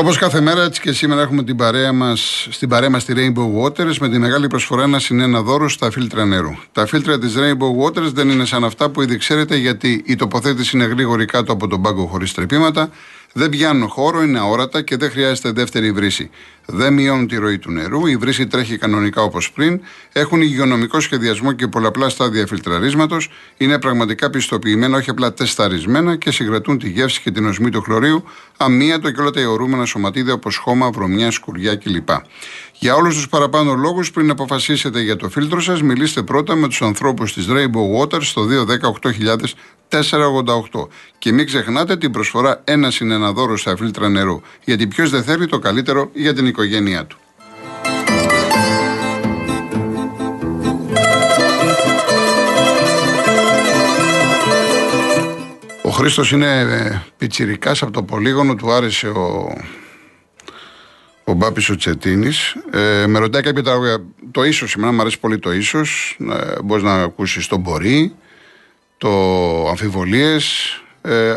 Όπως κάθε μέρα, έτσι και σήμερα έχουμε την παρέα μας, στην παρέα μας τη Rainbow Waters με τη μεγάλη προσφορά ένα συνένα δώρο στα φίλτρα νερού. Τα φίλτρα της Rainbow Waters δεν είναι σαν αυτά που ήδη ξέρετε, γιατί η τοποθέτηση είναι γρήγορη κάτω από τον πάγκο χωρίς τρεπήματα, δεν πιάνουν χώρο, είναι αόρατα και δεν χρειάζεται δεύτερη βρύση. Δεν μειώνουν τη ροή του νερού, η βρύση τρέχει κανονικά όπως πριν, έχουν υγειονομικό σχεδιασμό και πολλαπλά στάδια φιλτραρίσματος, είναι πραγματικά πιστοποιημένα, όχι απλά τεσταρισμένα και συγκρατούν τη γεύση και την οσμή του χλωρίου, αμύατο και όλα τα αιωρούμενα σωματίδια όπως χώμα, βρωμιά, σκουριά κλπ. Για όλους τους παραπάνω λόγους, πριν αποφασίσετε για το φίλτρο σας, μιλήστε πρώτα με τους ανθρώπους της Rainbow Water στο 210 Και μην ξεχνάτε την προσφορά ένα είναι ένα δώρο στα φίλτρα νερού. Γιατί ποιος δεν θέλει το καλύτερο για την οικογένειά του. Ο Χρήστος είναι ε, πιτσιρικάς από το πολύγωνο, του άρεσε ο, ο Μπάπης ο Τσετίνης. Ε, με ρωτάει κάποια τραγούδια, το ίσως σήμερα, μου αρέσει πολύ το ίσως, ε, μπορείς να ακούσεις το μπορεί, το αμφιβολίες, ε,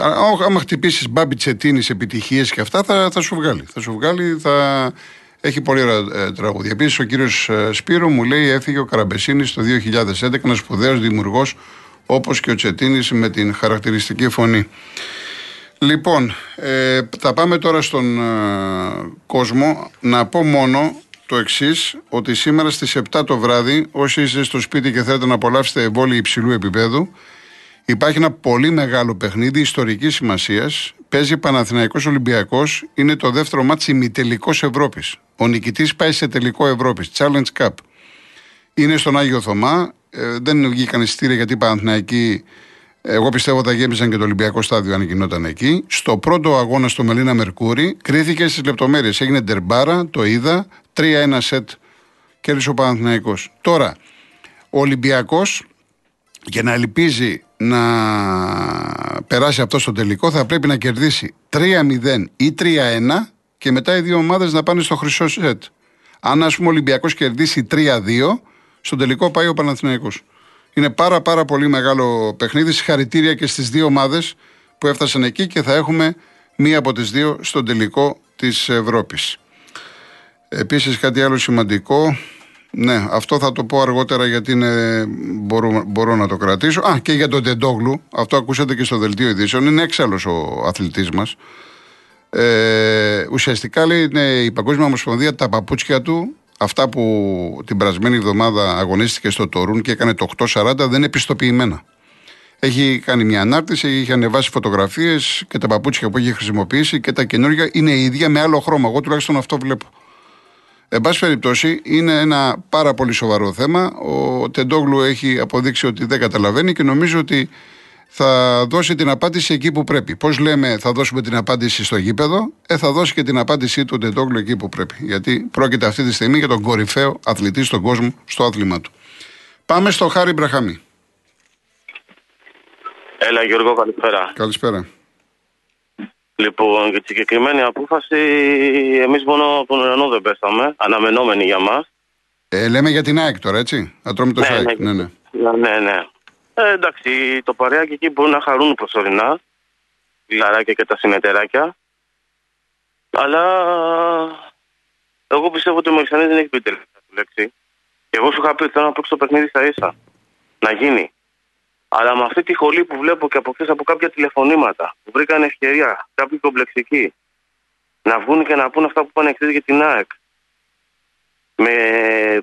άμα χτυπήσεις μπάμπι τσετίνης επιτυχίες και αυτά, θα, θα σου βγάλει. Θα σου βγάλει, θα έχει πολύ ωραία ε, τραγούδια. Επίσης, ο κύριος ε, Σπύρο μου λέει: Έφυγε ο Καραμπεσίνης το 2011, ένας σπουδαίος δημιουργός όπως και ο Τσετίνης με την χαρακτηριστική φωνή. Λοιπόν, ε, θα πάμε τώρα στον ε, κόσμο. Να πω μόνο το εξής, ότι σήμερα στις 7 το βράδυ, όσοι είστε στο σπίτι και θέλετε να απολαύσετε βόλεϊ υψηλού επιπέδου, Υπάρχει ένα πολύ μεγάλο παιχνίδι ιστορικής σημασίας. Παίζει Παναθηναϊκός Ολυμπιακός. Είναι το δεύτερο ματς ημιτελικός Ευρώπης. Ο νικητής πάει σε τελικό Ευρώπης. Challenge Cup. Είναι στον Άγιο Θωμά. Ε, δεν βγήκαν εισιτήρια γιατί οι Παναθηναϊκοί. Εγώ πιστεύω θα γέμιζαν και το Ολυμπιακό στάδιο αν γινόταν εκεί. Στο πρώτο αγώνα στο Μελίνα Μερκούρι κρίθηκε στις λεπτομέρειες. Έγινε ντερμπάρα, το είδα. 3-1 σετ κέρδισε ο Παναθηναϊκός. Τώρα, ο Ολυμπιακός για να ελπίζει να περάσει αυτό στο τελικό θα πρέπει να κερδίσει 3-0 ή 3-1 και μετά οι δύο ομάδες να πάνε στο χρυσό σετ. Αν ας πούμε ο Ολυμπιακός κερδίσει 3-2 στο τελικό πάει ο Παναθηναϊκός. Είναι πάρα πάρα πολύ μεγάλο παιχνίδι. Συγχαρητήρια και στις δύο ομάδες που έφτασαν εκεί και θα έχουμε μία από τις δύο στο τελικό της Ευρώπης. Επίσης κάτι άλλο σημαντικό ναι, αυτό θα το πω αργότερα γιατί είναι, μπορώ, μπορώ να το κρατήσω. Α, και για τον Τεντόγλου, αυτό ακούσατε και στο δελτίο ειδήσεων, είναι έξαλλος ο αθλητής μας. Ε, ουσιαστικά λέει είναι η Παγκόσμια Ομοσπονδία τα παπούτσια του, αυτά που την περασμένη εβδομάδα αγωνίστηκε στο Τωρούν και έκανε το 840, δεν είναι επιστοποιημένα. Έχει κάνει μια ανάρτηση, έχει ανεβάσει φωτογραφίες και τα παπούτσια που έχει χρησιμοποιήσει και τα καινούργια είναι ίδια με άλλο χρώμα. Εγώ τουλάχιστον αυτό βλέπω. Εν πάση περιπτώσει, είναι ένα πάρα πολύ σοβαρό θέμα. Ο Τεντόγλου έχει αποδείξει ότι δεν καταλαβαίνει και νομίζω ότι θα δώσει την απάντηση εκεί που πρέπει. Πώς λέμε, θα δώσουμε την απάντηση στο γήπεδο, ε, θα δώσει και την απάντησή του Τεντόγλου εκεί που πρέπει. Γιατί πρόκειται αυτή τη στιγμή για τον κορυφαίο αθλητή στον κόσμο στο άθλημα του. Πάμε στο Χάρη Μπραχαμή. Έλα Γιώργο, καλησπέρα. Καλησπέρα. Λοιπόν, για τη συγκεκριμένη απόφαση, εμείς μόνο από τον ουρανό δεν πέσαμε. Αναμενόμενοι για μας. Ε, λέμε για την ΑΕΚ τώρα, έτσι; Να τρώμε το ναι, ΣΑΕΚ. Ναι, ναι. ναι, ναι. ναι. Ε, εντάξει, το παρέακι εκεί μπορεί να χαρούν προσωρινά. Λαράκια και τα συνεταιράκια. Αλλά εγώ πιστεύω ότι ο Μεξανή δεν έχει πει τελευταία λέξη. Και εγώ σου είχα πει ότι θέλω να παίξω το παιχνίδι στα ίσα. Να γίνει. Αλλά με αυτή τη χολή που βλέπω και από χθες από κάποια τηλεφωνήματα που βρήκαν ευκαιρία, κάποιοι κομπλεξικοί, να βγουν και να πούν αυτά που πάνε εχθές για την ΑΕΚ. Με...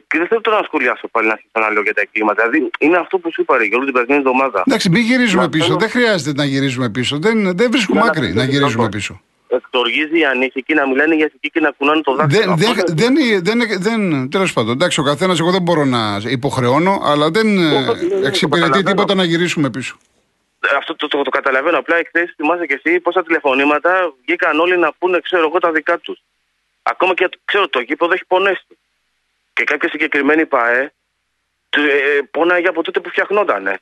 Και δεν θέλω τώρα να σχολιάσω πάλι να αρχίσω να λέω για τα εγκλήματα. Δηλαδή είναι αυτό που σου είπα, ρε Γιώργο, την περασμένη εβδομάδα. Εντάξει, μην γυρίζουμε πίσω. Δεν χρειάζεται να γυρίζουμε πίσω. Δεν, δεν βρίσκουμε άκρη να γυρίζουμε πίσω εκτοργίζει η ανήσυχη να μιλάνε για ηθική και να κουνάνε το δάχτυλο. Δεν, δεν, δεν, δεν, δεν τέλος πάντων. Εντάξει, ο καθένας, εγώ δεν μπορώ να υποχρεώνω, αλλά δεν εξυπηρετεί τίποτα να γυρίσουμε πίσω. Αυτό το, το, το, καταλαβαίνω. Απλά εχθές θυμάσαι και εσύ πόσα τηλεφωνήματα βγήκαν όλοι να πούνε, ξέρω εγώ, τα δικά τους. Ακόμα και ξέρω το γήπεδο έχει πονέσει. Και κάποια συγκεκριμένη ΠΑΕ ε, πόναγε από τότε που φτιαχνόταν.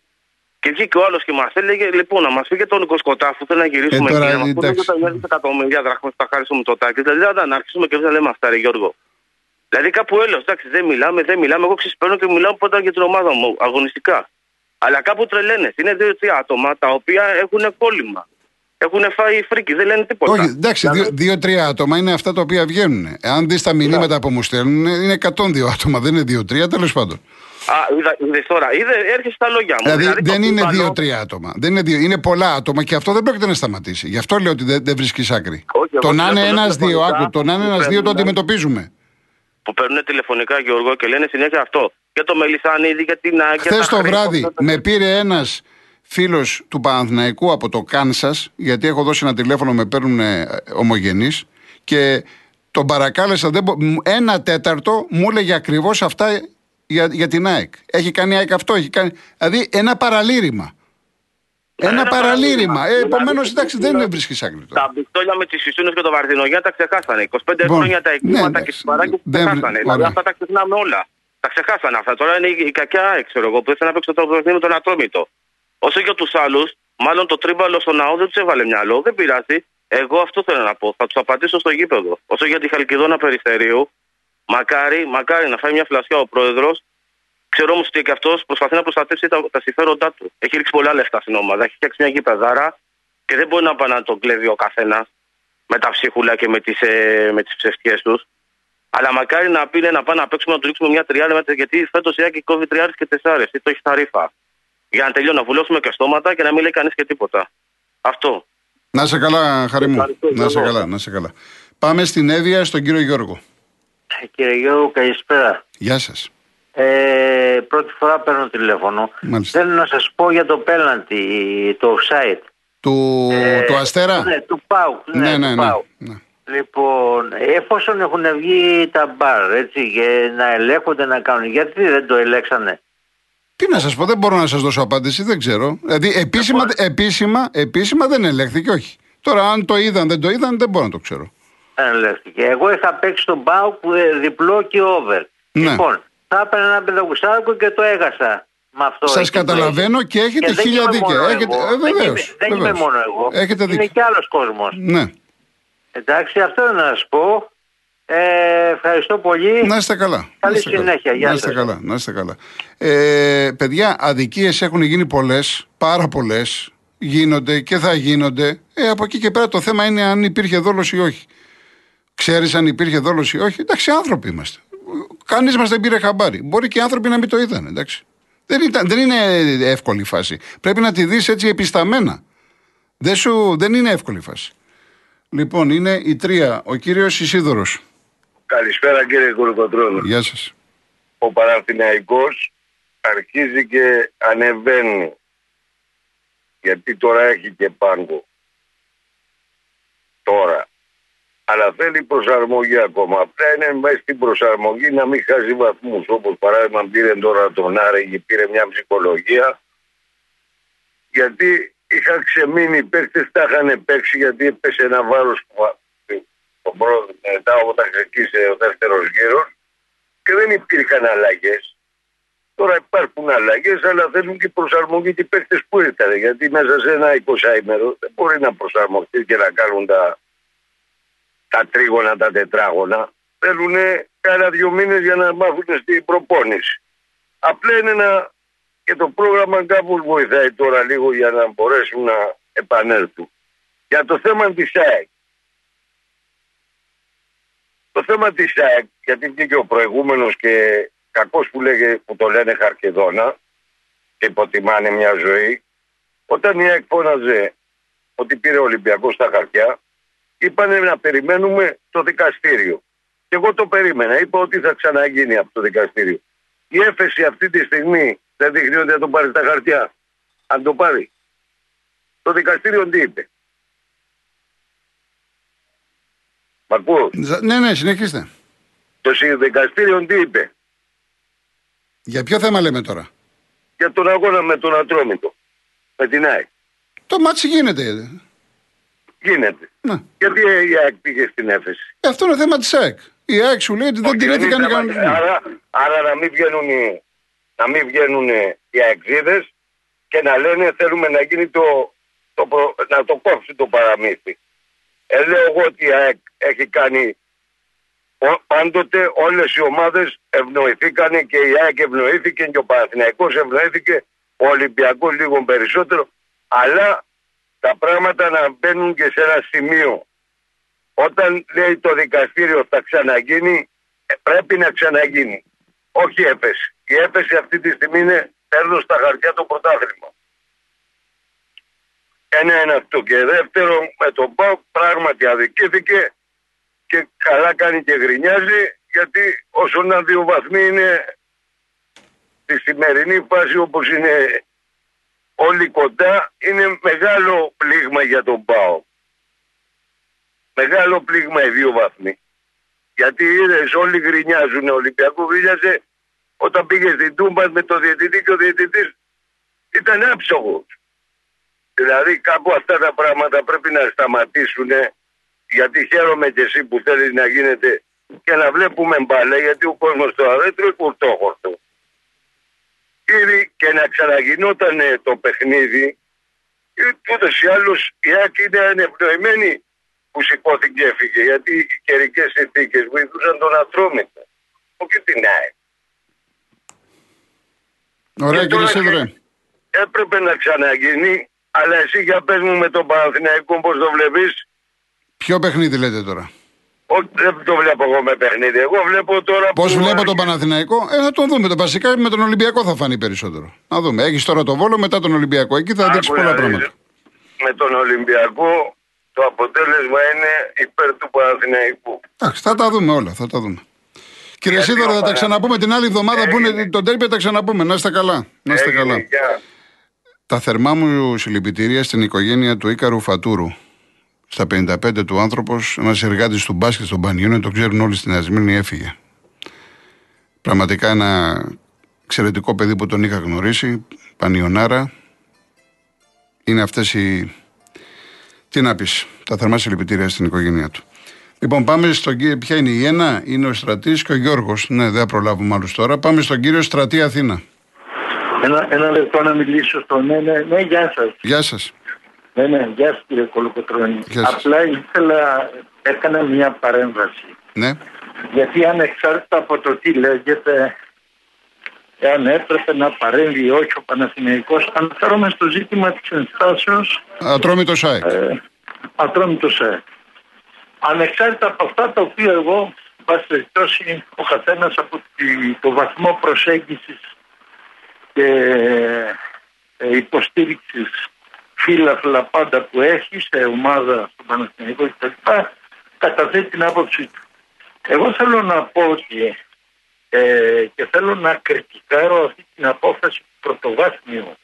Και βγήκε ο άλλος και μας έλεγε: Λοιπόν, να μας φύγει τον Κοσκοτάφου, θέλει να γυρίσουμε ε, εκεί. Να μας πούνε τα εκατομμύρια δραχμές που θα χάσει ο Μητσοτάκη. Δηλαδή, να αρχίσουμε και να λέμε αυτά, ρε Γιώργο. Δηλαδή, κάπου έλεος, εντάξει, δεν μιλάμε, δεν μιλάμε. Εγώ ξεσπέρνω και μιλάω πάντα για την ομάδα μου, αγωνιστικά. Αλλά κάπου τρελαίνες. Είναι δύο-τρία άτομα τα οποία έχουν κόλλημα. έχουν φάει φρίκι, δεν λένε τίποτα. Όχι, εντάξει, Δηλαδή, δύο-τρία άτομα είναι αυτά τα οποία βγαίνουν. Αν δεις τα μηνύματα που μου στέλνουν, είναι 102 άτομα, δεν είναι δύο-τρία, τέλος πάντων. Α, είδα, είδες τώρα, είδε, έρχεσαι στα λόγια μου. Δηλαδή, το δεν είναι φούτμπαλο- δύο-τρία άτομα. Δεν είναι, δύο, είναι πολλά άτομα και αυτό δεν πρόκειται να σταματήσει. Γι' αυτό λέω ότι δεν, δεν βρίσκεις άκρη. Όχι, εγώ το να λέω είναι το λέω ένα-δύο, τηλεφωνικά, άκου, το να είναι που ένα-δύο το παίρνουν, αντιμετωπίζουμε. Που παίρνουν τηλεφωνικά, Γιώργο, και λένε συνέχεια αυτό. Για το Μελισανίδη, για την ΑΕΚ. για Χθες τα το Χρήστο, βράδυ για τα- με πήρε ένας φίλος του Παναθηναϊκού από το Κάνσας, γιατί έχω δώσει ένα τηλέφωνο, με παίρνουν ομογενείς και τον παρακάλεσα. Δεν μπο- μου- ένα τέταρτο μου έλεγε ακριβώς αυτά για, για την ΑΕΚ. Έχει κάνει ΑΕΚ αυτό, έχει κάνει. Δηλαδή ένα παραλήρημα. Ένα, Ένα παραλήρημα. παραλήρημα. Ε, Επομένως, Δηλαδή, εντάξει, δεν βρίσκει άκρη τώρα. Τα μπιστόλια με τις Ισούνες και το Βαρδινογιά τα ξεχάσανε. 25 Λοιπόν, χρόνια τα ναι, εγκλήματα και εντάξει. τις παράκια τα Δεν- ξεχάσανε. ωραία. Δηλαδή αυτά τα ξεχνάμε όλα. Τα ξεχάσανε αυτά. Τώρα είναι η, η κακιά ΑΕΚ, ξέρω εγώ, που ήθελε να παίξει το πρωτάθλημα με τον Ατρόμητο. Όσο για τους άλλους, μάλλον το τρίμπαλο στο ναό δεν τους έβαλε μυαλό. Δεν πειράζει. Εγώ αυτό θέλω να πω. Θα τους απαντήσω στο γήπεδο. Όσο για τη Χαλκιδόνα Περιστερίου, μακάρι, μακάρι να φάει μια φλασιά ο πρόεδρος. Ξέρω όμως ότι και αυτός προσπαθεί να προστατεύσει τα, τα συμφέροντά του. Έχει ρίξει πολλά λεφτά στην ομάδα. Έχει φτιάξει μια γηπεδάρα και δεν μπορεί να πάει να τον κλέβει ο καθένας με τα ψίχουλα και με τις ε, με τις ψευτιές τους. Αλλά μακάρι να πει να πάμε να παίξουμε να του ρίξουμε μια τριάρια μετά, γιατί φέτος η Άκη κόβει τριάρε και τεσσάρες. Τι το έχει τα ρήφα. Για να τελειώνει, να βουλώσουμε και στόματα και να μην λέει κανείς και τίποτα. Αυτό. Να σε καλά, χαρί μου. Ευχαριστώ, Να σε Γιώργο. καλά, να σε καλά. Πάμε στην Εύβοια, στον κύριο Γιώργο. Κύριε Γιώργο, καλησπέρα. Γεια σας. Ε, πρώτη φορά παίρνω τηλέφωνο. Μάλιστα. Θέλω να σας πω για το πέλαντι, το offside. Του, Ε, του Αστέρα; Ναι, του ΠΑΟΚ. Ναι, ναι, του ναι, ναι, ΠΑΟΚ. ναι. Λοιπόν, εφόσον έχουν βγει τα μπαρ, έτσι, και να ελέγχονται να κάνουν, γιατί δεν το ελέξανε. Τι να σας πω, δεν μπορώ να σας δώσω απάντηση, δεν ξέρω. Δηλαδή επίσημα, επίσημα, επίσημα δεν ελέγχθηκε, όχι. Τώρα αν το είδαν, δεν το είδαν, δεν μπορώ να το ξέρω. Δεν ελέγχθηκε. Εγώ είχα παίξει τον ΠΑΟΚ ε, διπλό και over. Ναι. Λοιπόν, θα έπαιρνα ένα πεντακουσάρικο και το έχασα. Με αυτό Σας εκεί που καταλαβαίνω και έχετε δεν χίλια είμαι δίκαια. μόνο Έχετε- εγώ. ε, Δεν βεβαίως, είμαι- Δεν είμαι βεβαίως. μόνο εγώ. Έχετε Είναι δίκιο. και άλλος κόσμος. Ναι. Εντάξει, αυτό είναι να σας πω. Ε, ευχαριστώ πολύ. Να είστε καλά. Καλή Να είστε καλά. συνέχεια. Γεια Να είστε σας. καλά. Να είστε καλά. Ε, παιδιά, αδικίες έχουν γίνει πολλές, πάρα πολλές. Γίνονται και θα γίνονται. Ε, από εκεί και πέρα το θέμα είναι αν υπήρχε δόλος ή όχι. Ξέρεις αν υπήρχε δόλος ή όχι. Εντάξει, άνθρωποι είμαστε. Κανείς μας δεν πήρε χαμπάρι. Μπορεί και οι άνθρωποι να μην το είδαν, εντάξει. Δεν, ήταν, δεν είναι εύκολη η φάση. Πρέπει να τη δεις έτσι επισταμένα. Δεν, σου, δεν είναι εύκολη η φάση. Λοιπόν, είναι η τρία. Ο κύριος Ισίδωρος. Καλησπέρα κύριε Κουρκοτρώνη. Γεια σας. Ο Παναθηναϊκός αρχίζει και ανεβαίνει. Γιατί τώρα έχει και πάγκο. Τώρα. Αλλά θέλει προσαρμογή ακόμα. Απλά είναι μέσα στην προσαρμογή να μην χάσει βαθμούς. Όπως παράδειγμα πήρε τώρα τον Άρεγη, πήρε μια ψυχολογία. Γιατί είχαν ξεμείνει οι παίκτες, τα είχαν παίξει γιατί έπεσε ένα βάρος που τον πρώτο, μετά όταν ξεκίνησε ο δεύτερος γύρος και δεν υπήρχαν αλλαγές. Τώρα υπάρχουν αλλαγές, αλλά θέλουν και προσαρμογή και οι παίχτε που ήρθαν. Γιατί μέσα σε ένα 20 ημέρο δεν μπορεί να προσαρμοστεί και να κάνουν τα, τα τρίγωνα, τα τετράγωνα. Θέλουν κάνα δύο μήνες για να μάθουν στην προπόνηση. Απλά είναι ένα. και το πρόγραμμα κάπου βοηθάει τώρα λίγο για να μπορέσουν να επανέλθουν. Για το θέμα της ΑΕΚ. Το θέμα της ΑΕΚ, γιατί βγήκε ο προηγούμενος και κακός που, λέγε, που το λένε Χαρκιδόνα και υποτιμάνε μια ζωή, όταν η ΑΕΚ φώναζε ότι πήρε ο Ολυμπιακός στα χαρτιά, είπανε να περιμένουμε το δικαστήριο. Και εγώ το περίμενα. Είπα ότι θα ξαναγίνει από το δικαστήριο. Η έφεση αυτή τη στιγμή δεν δείχνει ότι θα το πάρει στα χαρτιά. Αν το πάρει. Το δικαστήριο τι είπε; Μ' ακούτε. Ναι, ναι, συνεχίστε. Το δικαστήριο τι είπε; Για ποιο θέμα λέμε τώρα; Για τον αγώνα με τον Ατρόμητο. Με την ΑΕΚ. Το ματς γίνεται. Γίνεται. Ναι. Γιατί η ΑΕΚ πήγε στην έφεση. Ε, Αυτό είναι θέμα της ΑΕΚ. Η ΑΕΚ σου λέει ότι δεν Όχι, τηρήθηκαν οι ήταν- κανονισμοί. Άρα, άρα να μην βγαίνουν οι, να μην βγαίνουν οι αεξίδες και να λένε θέλουμε να γίνει το, το προ- να το κόψει το παραμύθι. Ε, λέω εγώ ότι η ΑΕΚ έχει κάνει ο- πάντοτε όλες οι ομάδες ευνοηθήκαν και η ΑΕΚ ευνοήθηκε και ο Παναθηναϊκός ευνοήθηκε ο Ολυμπιακός λίγο περισσότερο αλλά τα πράγματα να μπαίνουν και σε ένα σημείο. Όταν λέει το δικαστήριο θα ξαναγίνει, ε, πρέπει να ξαναγίνει. Όχι έπεση. Η έπεση αυτή τη στιγμή είναι παίρνω στα χαρτιά το πρωτάθλημα. Ένα είναι αυτό. Και δεύτερο, με τον Πάο πράγματι αδικήθηκε και καλά κάνει και γρινιάζει γιατί όσο να δύο βαθμοί είναι στη σημερινή φάση όπως είναι όλοι κοντά είναι μεγάλο πλήγμα για τον ΠΑΟ. Μεγάλο πλήγμα οι δύο βαθμοί. Γιατί είδες όλοι γκρινιάζουν, ο Ολυμπιακός γκρινιάζε όταν πήγε στην Τούμπα με το διαιτητή και ο διαιτητής ήταν άψογος. Δηλαδή κάπου αυτά τα πράγματα πρέπει να σταματήσουν γιατί χαίρομαι και εσύ που θέλεις να γίνεται και να βλέπουμε μπάλα γιατί ο κόσμος τώρα δεν τρώει κουρτόχορτο. Ήδη και να ξαναγινόταν το παιχνίδι ούτως ή άλλως η Άκη είναι ανεπνοημένη που σηκώθηκε και έφυγε γιατί οι καιρικές συνθήκες βοηθούσαν τον Ατρόμητο. Όχι την ΑΕΚ. Ωραία κύριε Σίδρε. Έπρεπε να ξαναγίνει αλλά εσύ για πες μου με τον Παναθηναϊκό πώς το βλέπεις; Ποιο παιχνίδι λέτε τώρα; Όχι, δεν το βλέπω εγώ με παιχνίδι. Εγώ βλέπω τώρα. Πώς βλέπω τον Παναθηναϊκό, ε, θα τον δούμε. Το βασικά με τον Ολυμπιακό θα φανεί περισσότερο. Να δούμε. Έχεις τώρα το βόλο μετά τον Ολυμπιακό. Εκεί θα δείξεις πολλά πράγματα. Με τον Ολυμπιακό το αποτέλεσμα είναι υπέρ του Παναθηναϊκού. Εντάξει, θα τα δούμε όλα. Θα τα δούμε. Κύριε Σίδωρο, θα τα ξαναπούμε την άλλη εβδομάδα που είναι τον τέρπι, θα τα ξαναπούμε. Να είστε καλά. Να είστε καλά. Τα θερμά μου συλληπιτήρια στην οικογένεια του Ίκαρου Φατούρου. Στα 55 του άνθρωπος, ένας εργάτης του μπάσκετ στον Πανιόνιο, το ξέρουν όλοι στην Ασμήνη, έφυγε. Πραγματικά ένα εξαιρετικό παιδί που τον είχα γνωρίσει, Πανιονάρα. Είναι αυτές οι. Τι να πεις, τα θερμά συλληπιτήρια στην οικογένειά του. Λοιπόν, πάμε στον κύριο. Ποια είναι η Ένα, είναι ο Στρατής και ο Γιώργος. Ναι, δεν θα προλάβουμε άλλους τώρα. Πάμε στον κύριο Στρατή Αθήνα. Ένα, ένα λεπτό να μιλήσω στον ναι, ναι, ναι, γεια σας. Γεια σας. Ναι, ναι, γεια σα κύριε Κολοκοτρώνη. Απλά ήθελα, έκανα μια παρέμβαση. Ναι. Γιατί ανεξάρτητα από το τι λέγεται, εάν έπρεπε να παρέμβει όχι ο Παναθηναϊκός, αναφέρομαι στο ζήτημα της ενστάσεως... Ατρόμητο ΣΑΕΚ. Ε, ατρόμητο ΣΑΕΚ. Ανεξάρτητα από αυτά τα οποία εγώ, πάση περιπτώσει, ο καθένας από το βαθμό προσέγγισης και ε, υποστήριξης φύλαφλα πάντα που έχει σε ομάδα στο Παναθηναϊκό κτλ. καταθέτει την άποψή του. Εγώ θέλω να πω ότι ε, και θέλω να κριτικάρω αυτή την απόφαση του πρωτοβάθμιου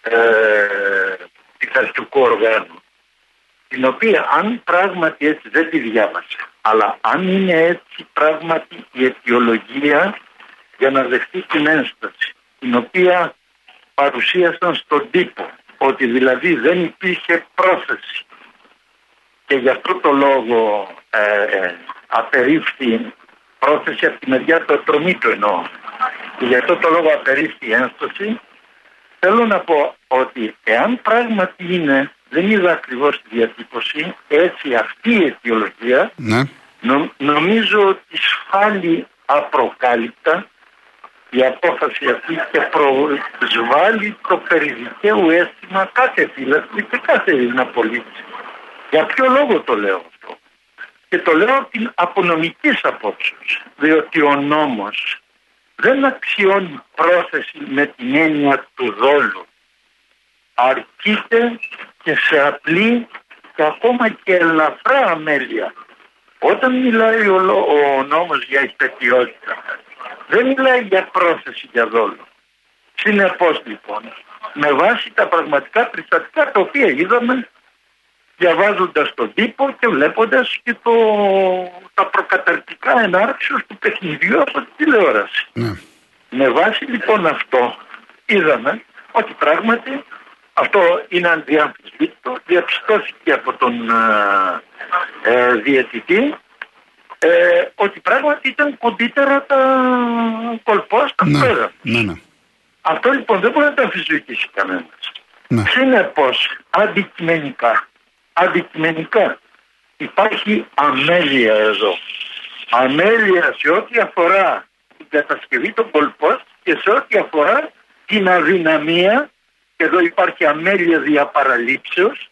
ε, πειθαρχικού οργάνου την οποία αν πράγματι έτσι δεν τη διάβασε αλλά αν είναι έτσι πράγματι η αιτιολογία για να δεχτεί την ένσταση την οποία παρουσίασαν στον τύπο ότι δηλαδή δεν υπήρχε πρόθεση. Και γι' αυτό το λόγο ε, ε απερίφθη πρόθεση από τη μεριά του ατρωμίτου εννοώ. Και γι' αυτό το λόγο απερίφθη η ένσταση θέλω να πω ότι εάν πράγματι είναι δεν είδα ακριβώς τη διατύπωση έτσι αυτή η αιτιολογία ναι. νομίζω ότι σφάλει απροκάλυπτα η απόφαση αυτή και προσβάλλει το περιδικαίου αίσθημα κάθε φύλακτη και κάθε Έλληνα πολίτη. Για ποιο λόγο το λέω αυτό; Και το λέω την απονομική απόψεως. Διότι ο νόμος δεν αξιώνει πρόθεση με την έννοια του δόλου. Αρκείται και σε απλή και ακόμα και ελαφρά αμέλεια. Όταν μιλάει ο, ο νόμος για υπετιότητα δεν μιλάει για πρόθεση για δόλο. Συνεπώς λοιπόν, με βάση τα πραγματικά περιστατικά τα οποία είδαμε διαβάζοντας τον τύπο και βλέποντας και το, τα προκαταρκτικά ενάρξεως του παιχνιδιού από τη τηλεόραση. Ναι. Με βάση λοιπόν αυτό είδαμε ότι πράγματι αυτό είναι ανδιαμφισβήτητο, διαπιστώθηκε από τον ε, ε διαιτητή ε, ότι πράγματι ήταν κοντύτερα τα κολπός στα ναι, ναι, ναι. Αυτό λοιπόν δεν μπορεί να το αμφισβητήσει κανένας. Ναι. Συνεπώς, αντικειμενικά, αντικειμενικά υπάρχει αμέλεια εδώ. Αμέλεια σε ό,τι αφορά την κατασκευή των κολπών και σε ό,τι αφορά την αδυναμία και και εδώ υπάρχει αμέλεια διαπαραλήψεως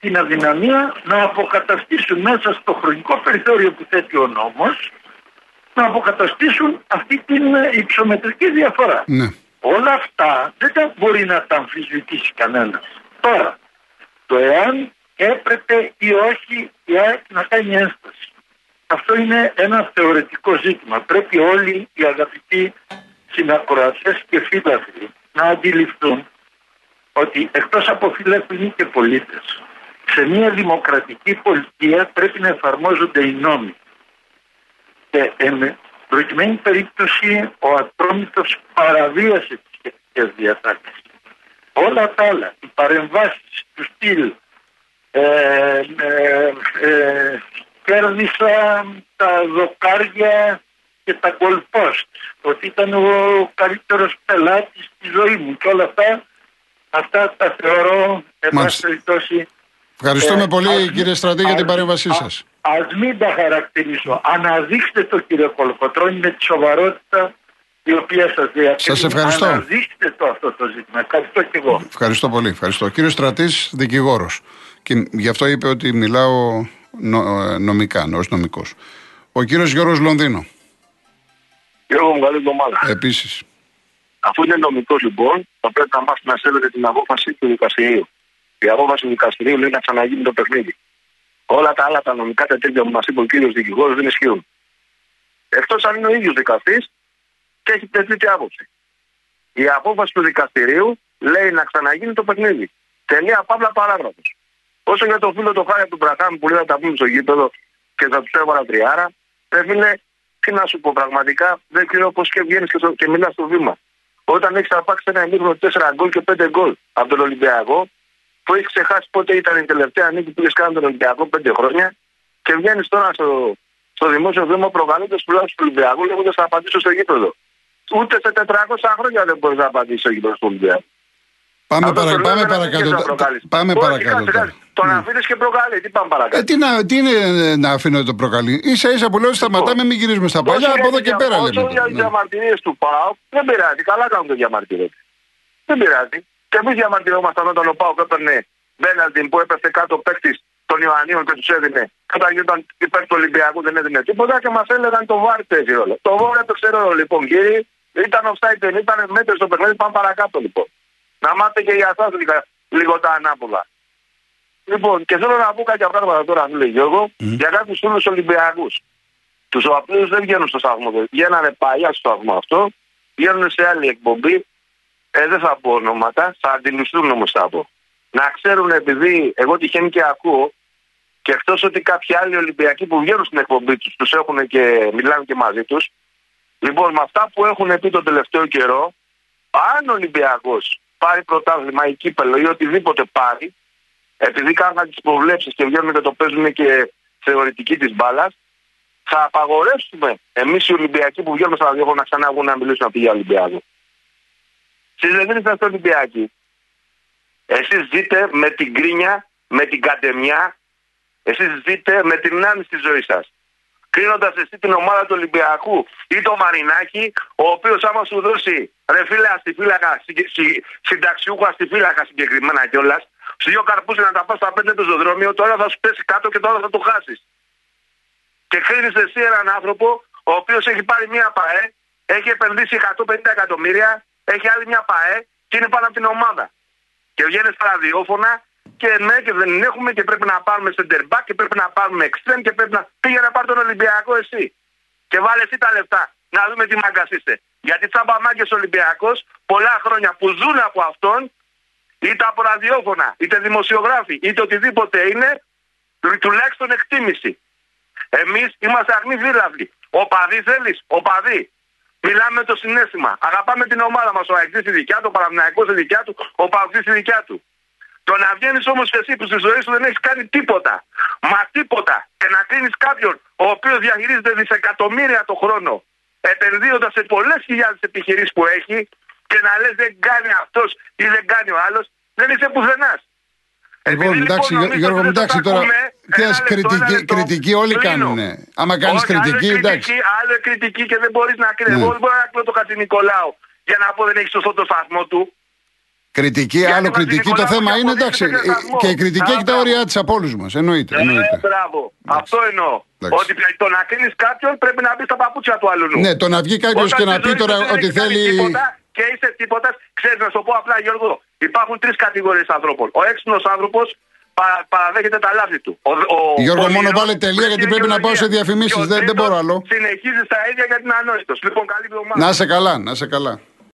την αδυναμία να αποκαταστήσουν μέσα στο χρονικό περιθώριο που θέτει ο νόμος να αποκαταστήσουν αυτή την υψομετρική διαφορά. Ναι. Όλα αυτά δεν τα μπορεί να τα αμφισβητήσει κανένας. Τώρα, το εάν έπρεπε ή όχι η ΑΕΚ να κάνει ένσταση. Αυτό είναι ένα θεωρητικό ζήτημα. Πρέπει όλοι οι αγαπητοί συνακροατές και φίλαθλοι να αντιληφθούν ότι εκτός από φίλαθλοι και πολίτες σε μια δημοκρατική πολιτεία πρέπει να εφαρμόζονται οι νόμοι. Και εν προκειμένη περίπτωση ο ατρόμητος παραβίασε τις σχετικές διατάξεις. Όλα τα άλλα, οι παρεμβάσεις του στυλ, ε, ε, ε, κέρδισα τα δοκάρια και τα κολπόστ, ότι ήταν ο καλύτερος πελάτης στη ζωή μου και όλα αυτά, αυτά τα θεωρώ, εν πάση περιπτώσει, Ευχαριστούμε ε, πολύ ας- κύριε Στρατή για την ας- παρέμβασή α- σας. Ας μην τα χαρακτηρίσω. Αναδείξτε το κύριε Κολοκοτρώνη με τη σοβαρότητα η οποία σας διακρίνει. Σας ευχαριστώ. Αναδείξτε το αυτό το ζήτημα. Ευχαριστώ και εγώ. Ευχαριστώ πολύ. Ευχαριστώ. Κύριος Στρατής, δικηγόρος. Και γι' αυτό είπε ότι μιλάω νο- ε, νομικά, ω νομικός. Ο κύριος Γιώργος Λονδίνο. Γιώργο μου, καλή εβδομάδα. Επίσης. Αφού είναι νομικός λοιπόν, θα πρέπει να μάθει να σέβεται την απόφαση του δικαστηρίου. Η απόφαση του δικαστηρίου λέει να ξαναγίνει το παιχνίδι. Όλα τα άλλα τα νομικά τέτοια που μας είπε ο κύριος δικηγόρος δεν ισχύουν. Εκτός αν είναι ο ίδιος δικαστής και έχει τεθεί άποψη. Η απόφαση του δικαστηρίου λέει να ξαναγίνει το παιχνίδι. Τελεία παύλα παράγραφος. Όσο για το φίλο το χάρη του Μπραχάμ που λέει να τα πούμε στο γήπεδο και θα τους έβαλα τριάρα, πρέπει είναι, τι να σου πω πραγματικά, δεν ξέρω πώς και βγαίνεις και, στο- και μιλάς στο βήμα. Όταν έχεις αρπάξει ένα ημίχρονο 4 γκολ και 5 γκολ από τον Ολυμπιακό, που έχεις ξεχάσει πότε ήταν η τελευταία νίκη που είχες κάνει τον Ολυμπιακό 5 χρόνια, και βγαίνεις τώρα στο, στο δημόσιο βήμα προκαλώντα τουλάχιστον του Ολυμπιακούς, λέγοντας θα απαντήσω στο γήπεδο. Ούτε σε 400 χρόνια δεν μπορείς να απαντήσεις στο γήπεδο του Ολυμπιακούς. Πάμε, Αυτό παρα, το λέω πάμε για να μην παρακάτω. αρχίσεις να Τα- προκαλείς. Πάμε Όχι, παρακάτω. κάτσε, τώρα. κάτσε. Τον αφήνεις και προκαλεί. Τι πάμε Ε, παρακάτω. τι, να, τι είναι ε, να αφήνω το προκαλεί. σα ίσα που λέω σταματάμε, μην γυρίζουμε στα παλιά. Όσο Από εδώ για και τις πέρα δια- λέμε. Όσο για το. τις Ναι. διαμαρτυρίες του ΠΑΟΚ δεν πειράζει. Καλά κάνουν το διαμαρτυρούνται. Δεν πειράζει. Και εμείς διαμαρτυρόμασταν όταν ο ΠΑΟΚ έπαιρνε Μπέναλτιν που έπεσε κάτω παίκτης των Ιωαννίων και τους έδινε. Και όταν γινόταν υπέρ του Ολυμπιακού δεν έδινε τίποτα και μας έλεγαν το βάρ παίζει ρόλο. Το βάρ έπαιξε ρόλο λοιπόν κύριε. Ήταν offside, δεν ήταν μέτρη στο παιχνίδι. Πάμε παρακάτω λοιπόν. Να μάθετε και για εσάς λίγο τα ανάποδα. Λοιπόν, και θέλω να πω κάποια πράγματα τώρα, φίλε Γιώργο, για κάποιους φίλους Ολυμπιακούς. Τους οποίου δεν βγαίνουν στο σταθμό. Βγαίνανε παλιά στο σταθμό αυτό, βγαίνουν σε άλλη εκπομπή. Ε, δεν θα πω ονόματα, θα αντιληφθούν όμως θα πω. Να ξέρουν επειδή εγώ τυχαίνει και ακούω και εκτός ότι κάποιοι άλλοι Ολυμπιακοί που βγαίνουν στην εκπομπή τους, τους έχουν και μιλάνε και μαζί τους. Λοιπόν, με αυτά που έχουν πει τον τελευταίο καιρό, αν ο Ολυμπιακός πάρει πρωτάθλημα ή κύπελο ή οτιδήποτε πάρει, επειδή κάνουν τις προβλέψεις και βγαίνουν και το παίζουν και θεωρητική της μπάλας, θα απαγορεύσουμε εμείς οι Ολυμπιακοί που βγαίνουμε στα ραδιόφωνα να ξανά βγουν να μιλήσουν από για Ολυμπιακό. Εσεί δεν είσαστε Ολυμπιακοί. Εσείς ζείτε με την κρίνια, με την κατεμιά, εσείς ζείτε με την άνεση στη ζωή σας. Κρίνοντας εσύ την ομάδα του Ολυμπιακού ή το Μαρινάκι, ο οποίος άμα σου δώσει ρε φίλε αστιφύλακα, συ- συ- συνταξιούχο αστιφύλακα συγκεκριμένα κιόλας, στου δύο καρπού να τα πας στα πέντε του στο δρόμιο, τώρα θα σου πέσει κάτω και τώρα θα το χάσεις. Και κρίνεις εσύ έναν άνθρωπο ο οποίος έχει πάρει μία ΠαΕ, έχει επενδύσει 150 εκατομμύρια, έχει άλλη μια ΠαΕ και είναι πάνω από την ομάδα. Και βγαίνει στα ραδιόφωνα και ναι, και δεν έχουμε και πρέπει να πάρουμε center back και πρέπει να πάρουμε extreme και πρέπει να πήγε να πάρει τον Ολυμπιακό εσύ. Και βάλε εσύ τα λεφτά. Να δούμε τι μάγκας είστε. Γιατί τσάμπα μάγκες Ολυμπιακός πολλά χρόνια που ζουν από αυτόν, είτε από ραδιόφωνα, είτε δημοσιογράφοι, είτε οτιδήποτε είναι, τουλάχιστον εκτίμηση. Εμείς είμαστε αγνοί βίλαυλοι. Ο παδί θέλεις, ο παδί. Μιλάμε με το συνέστημα. Αγαπάμε την ομάδα μας. Ο Αεκτή στη δικιά του, ο Παναμυναϊκό στη δικιά του, ο Παγκή στη δικιά του. Το να βγαίνεις όμως και εσύ που στη ζωή σου δεν έχεις κάνει τίποτα, μα τίποτα, και να κρίνει κάποιον ο οποίος διαχειρίζεται δισεκατομμύρια το χρόνο, επενδύοντας σε πολλές χιλιάδες επιχειρήσεις που έχει, και να λες δεν κάνει αυτός ή δεν κάνει ο άλλος, δεν είσαι πουθενάς. Λοιπόν, Επειδή, εντάξει, νομίζω Γιώργο, ότι δεν εντάξει σας τώρα. ακούμε, Τι ένα ας λεπτό, ένα κριτική, λεπτό, κριτική όλοι κλείνω. κάνουν. Άμα κάνεις Όχι, κριτική, άλλο εντάξει. κριτική, άλλο κριτική και δεν μπορείς να κρίνει. Ναι. Εγώ δεν μπορώ να κρίνω το Χατζη Νικολάου για να πω δεν έχει σωστό το σταθμό του. Κριτική, Γιατί άλλο μας κριτική. Το Νικολάου θέμα και είναι αποδείξτε εντάξει. τέτοιο ε, σταθμό. Και η κριτική Α, έχει τα μπράβο. όρια της από όλους μας. Εννοείται. Ε, εννοείται. μπράβο. Αυτό εννοώ. Εντάξει. Ότι το να κρίνει κάποιον πρέπει να μπεις στα παπούτσια του άλλου. Ναι, το να βγει κάποιος Όταν και να στη πει ζωή τώρα σου δεν ότι έχεις κάνει θέλει. Τίποτα και είσαι τίποτας, ξέρεις να σου το πω απλά, Γιώργο. Υπάρχουν τρεις κατηγορίες ανθρώπων. Ο έξυπνος άνθρωπος παρα, παραδέχεται τα λάθη του. Ο, ο, Γιώργο, ο μόνο ονειρός βάλε τελεία, γιατί έχει πρέπει να πάω σε δικαιολογία. διαφημίσεις. Και ο Δεν- δεν τρίτος μπορώ άλλο. Συνεχίζει στα ίδια γιατί είναι ανόητος. Λοιπόν, καλή εβδομάδα. Να σε καλά, να σε καλά.